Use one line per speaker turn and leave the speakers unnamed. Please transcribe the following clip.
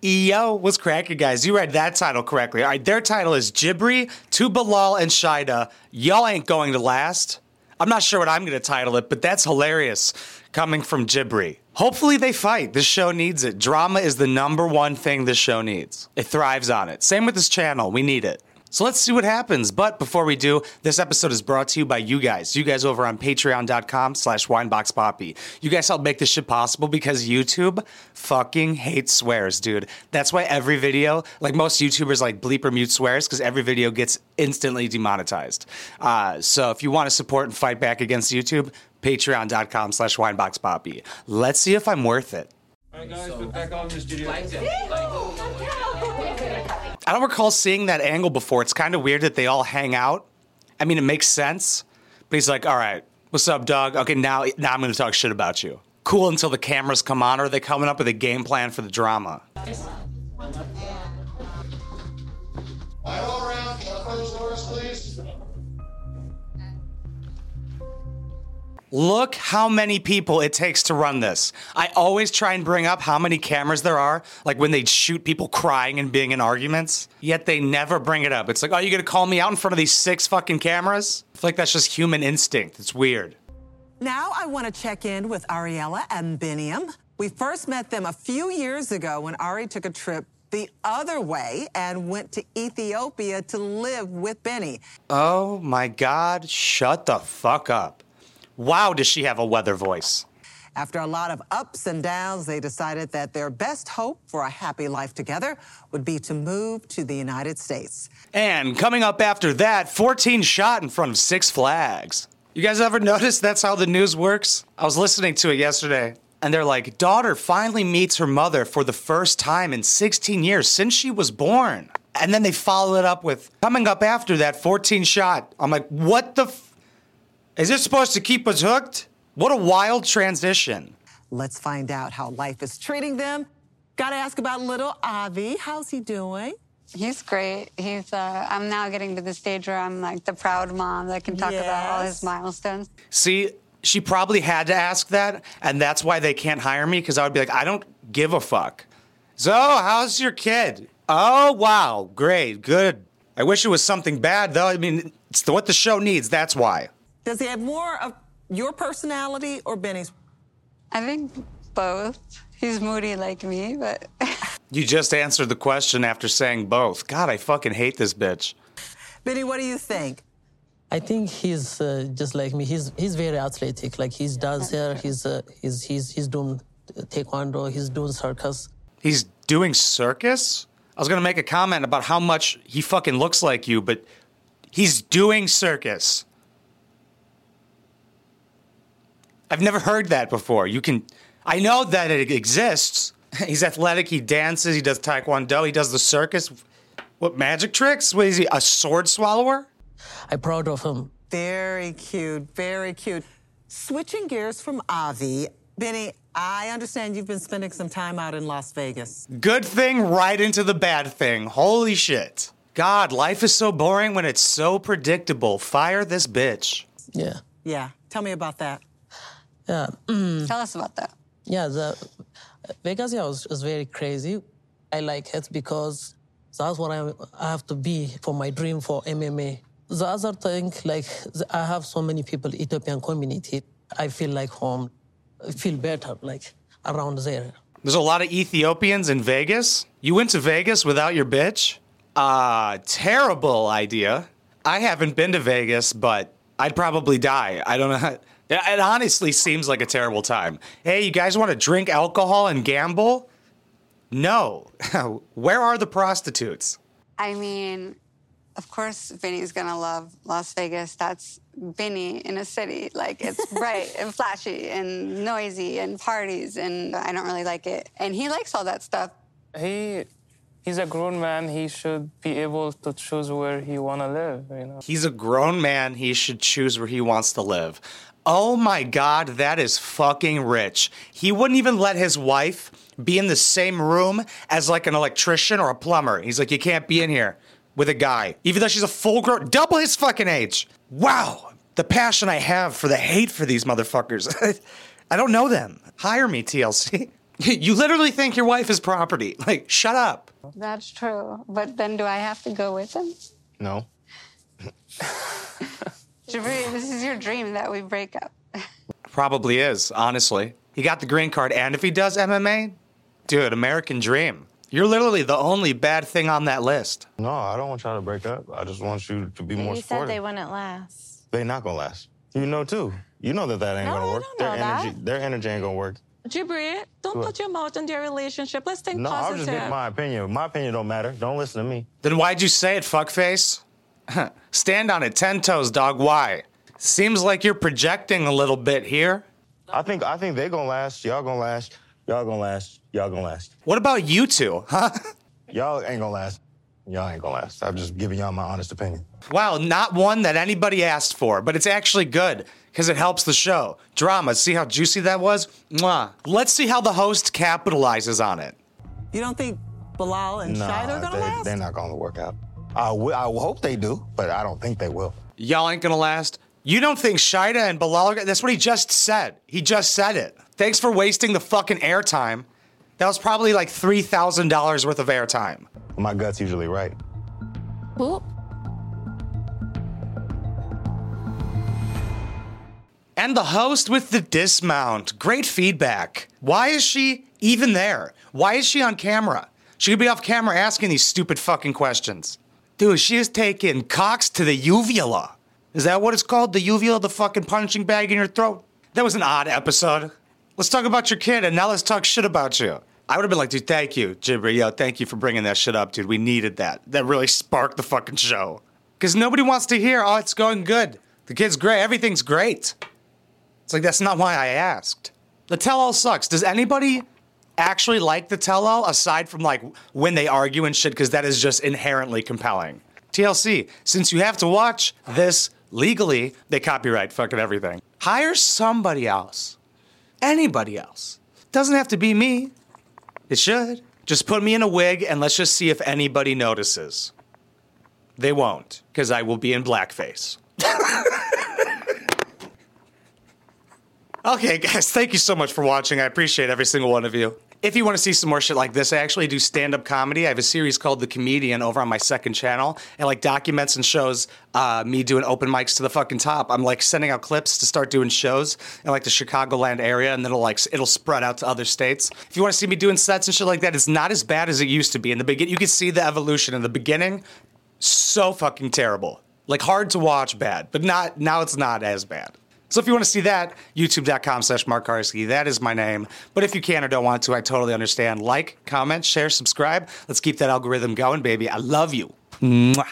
Yo, what's cracking, guys? You read that title correctly. All right, their title is Jibri, to Bilal, and Shaeeda. Y'all ain't going to last. I'm not sure what I'm going to title it, but that's hilarious coming from Jibri. Hopefully they fight. This show needs it. Drama is the number one thing this show needs. It thrives on it. Same with this channel. We need it. So let's see what happens. But before we do, this episode is brought to you by you guys. You guys over on patreon.com slash wineboxpoppy. You guys help make this shit possible because YouTube fucking hates swears, dude. That's why every video, like most YouTubers like bleep or mute swears because every video gets instantly demonetized. Uh, so if you want to support and fight back against YouTube, patreon.com slash wineboxpoppy. Let's see if I'm worth it.
All right, guys, put back on this studio.
I don't recall seeing that angle before. It's kind of weird that they all hang out. I mean, it makes sense, but he's like, "All right, what's up, dog? Okay, now now I'm going to talk shit about you." Cool until the cameras come on, or are they coming up with a game plan for the drama?
Please.
Look how many people it takes to run this. I always try and bring up how many cameras there are, like when they shoot people crying and being in arguments, yet they never bring it up. It's like, oh, you gonna call me out in front of these six fucking cameras? I feel like that's just human instinct. It's weird.
Now I want to check in with Ariela and Biniyam. We first met them a few years ago when Ari took a trip the other way and went to Ethiopia to live with Benny.
Oh my god, shut the fuck up. Wow, does she have a weather voice?
After a lot of ups and downs, they decided that their best hope for a happy life together would be to move to the United States.
And coming up after that, 14 shot in front of Six Flags. You guys ever notice that's how the news works? I was listening to it yesterday, and they're like, daughter finally meets her mother for the first time in 16 years since she was born. And then they follow it up with, coming up after that, 14 shot. I'm like, what the f- Is this supposed to keep us hooked? What a wild transition.
Let's find out how life is treating them. Gotta ask about little Avi. How's he doing?
He's great. He's. Uh, I'm now getting to the stage where I'm like the proud mom that can talk about all his milestones.
See, she probably had to ask that, and that's why they can't hire me because I would be like, I don't give a fuck. So, how's your kid? Oh, wow, great, good. I wish it was something bad, though. I mean, it's what the show needs, that's why.
Does he have more of your personality or Benny's?
I think both. He's moody like me, but
You just answered the question after saying both. God, I fucking hate this bitch.
Benny, what do you think?
I think he's uh, just like me. He's he's very athletic. Like he's does here. He's uh, he's he's he's doing taekwondo. He's doing circus.
He's doing circus? I was gonna make a comment about how much he fucking looks like you, but he's doing circus. I've never heard that before. You can, I know that it exists. He's athletic, he dances, he does taekwondo, he does the circus. What magic tricks? What is he, a sword swallower?
I'm proud of him.
Very cute, very cute. Switching gears from Avi, Benny, I understand you've been spending some time out in Las Vegas.
Good thing right into the bad thing. Holy shit. God, life is so boring when it's so predictable. Fire this bitch.
Yeah,
Yeah, tell me about that.
Yeah,
tell us about that.
yeah. The Vegas, yeah, was, was very crazy. I like it because that's what I, I have to be for my dream for MMA. The other thing, like I have so many people Ethiopian community. I feel like home. I feel better, like around there.
There's a lot of Ethiopians in Vegas. You went to Vegas without your bitch? Uh, terrible idea. I haven't been to Vegas, but I'd probably die. I don't know. It honestly seems like a terrible time. Hey, you guys want to drink alcohol and gamble? No. Where are the prostitutes?
I mean, of course, Vinny's gonna love Las Vegas. That's Vinny in a city. Like it's bright and flashy and noisy and parties, and I don't really like it. And he likes all that stuff.
he he's a grown man he should be able to choose where he want to live you know
He's a grown man. He should choose where he wants to live. Oh my God, that is fucking rich. He wouldn't even let his wife be in the same room as like an electrician or a plumber. He's like, you can't be in here with a guy, even though she's a full grown, double his fucking age. Wow, the passion I have for the hate for these motherfuckers. I don't know them. Hire me, TLC. you literally think your wife is property. Like, shut up.
That's true. But then do I have to go with him?
No.
Jibri, this is your dream that we break up.
Probably is, honestly. He got the green card, and if he does MMA, dude, American dream. You're literally the only bad thing on that list.
No, I don't want y'all to break up. I just want you to be more
You said they wouldn't last.
They not gonna last. You know too. You know that that ain't
No,
gonna work.
I
work.
don't
their
know that.
energy, their energy ain't gonna work.
Jibri, don't
What?
put your mouth on their relationship. Let's think
No, I was
positive.
just getting my opinion. My opinion don't matter. Don't listen to me.
Then why'd you say it, fuckface? Stand on it, ten toes, dog. Why? Seems like you're projecting a little bit here.
I think I think they're gonna last. Y'all gonna last. Y'all gonna last. Y'all gonna last.
What about you two, huh?
Y'all ain't gonna last. Y'all ain't gonna last. I'm just giving y'all my honest opinion.
Wow, not one that anybody asked for, but it's actually good because it helps the show. Drama, see how juicy that was? Mwah. Let's see how the host capitalizes on it.
You don't think Bilal and
Nah,
Shaeeda are gonna
they,
last?
they're not gonna work out. I hope they do, but I don't think they will.
Y'all ain't gonna last. You don't think Shaeeda and Bilal are That's what he just said. He just said it. Thanks for wasting the fucking airtime. That was probably like $3,000 worth of airtime.
My gut's usually right.
Oop.
And the host with the dismount. Great feedback. Why is she even there? Why is she on camera? She could be off camera asking these stupid fucking questions. Dude, she is taking cocks to the uvula. Is that what it's called? The uvula, the fucking punching bag in your throat? That was an odd episode. Let's talk about your kid, and now let's talk shit about you. I would have been like, dude, thank you, Jibber. Yo, thank you for bringing that shit up, dude. We needed that. That really sparked the fucking show. Because nobody wants to hear, oh, it's going good. The kid's great. Everything's great. It's like, that's not why I asked. The tell all sucks. Does anybody actually like the tell all aside from like when they argue and shit? Because that is just inherently compelling. TLC, since you have to watch this legally, they copyright fucking everything. Hire somebody else. Anybody else. Doesn't have to be me. It should. Just put me in a wig and let's just see if anybody notices. They won't, because I will be in blackface. Okay, guys, thank you so much for watching. I appreciate every single one of you. If you want to see some more shit like this, I actually do stand up comedy. I have a series called The Comedian over on my second channel. It like documents and shows uh, me doing open mics to the fucking top. I'm like sending out clips to start doing shows in like the Chicagoland area, and then it'll like it'll spread out to other states. If you want to see me doing sets and shit like that, it's not as bad as it used to be. In the beginning, you can see the evolution. In the beginning, so fucking terrible, like hard to watch, bad, but not now. It's not as bad. So if you want to see that, youtube.com slash Mark Karski. That is my name. But if you can or don't want to, I totally understand. Like, comment, share, subscribe. Let's keep that algorithm going, baby. I love you. Mwah.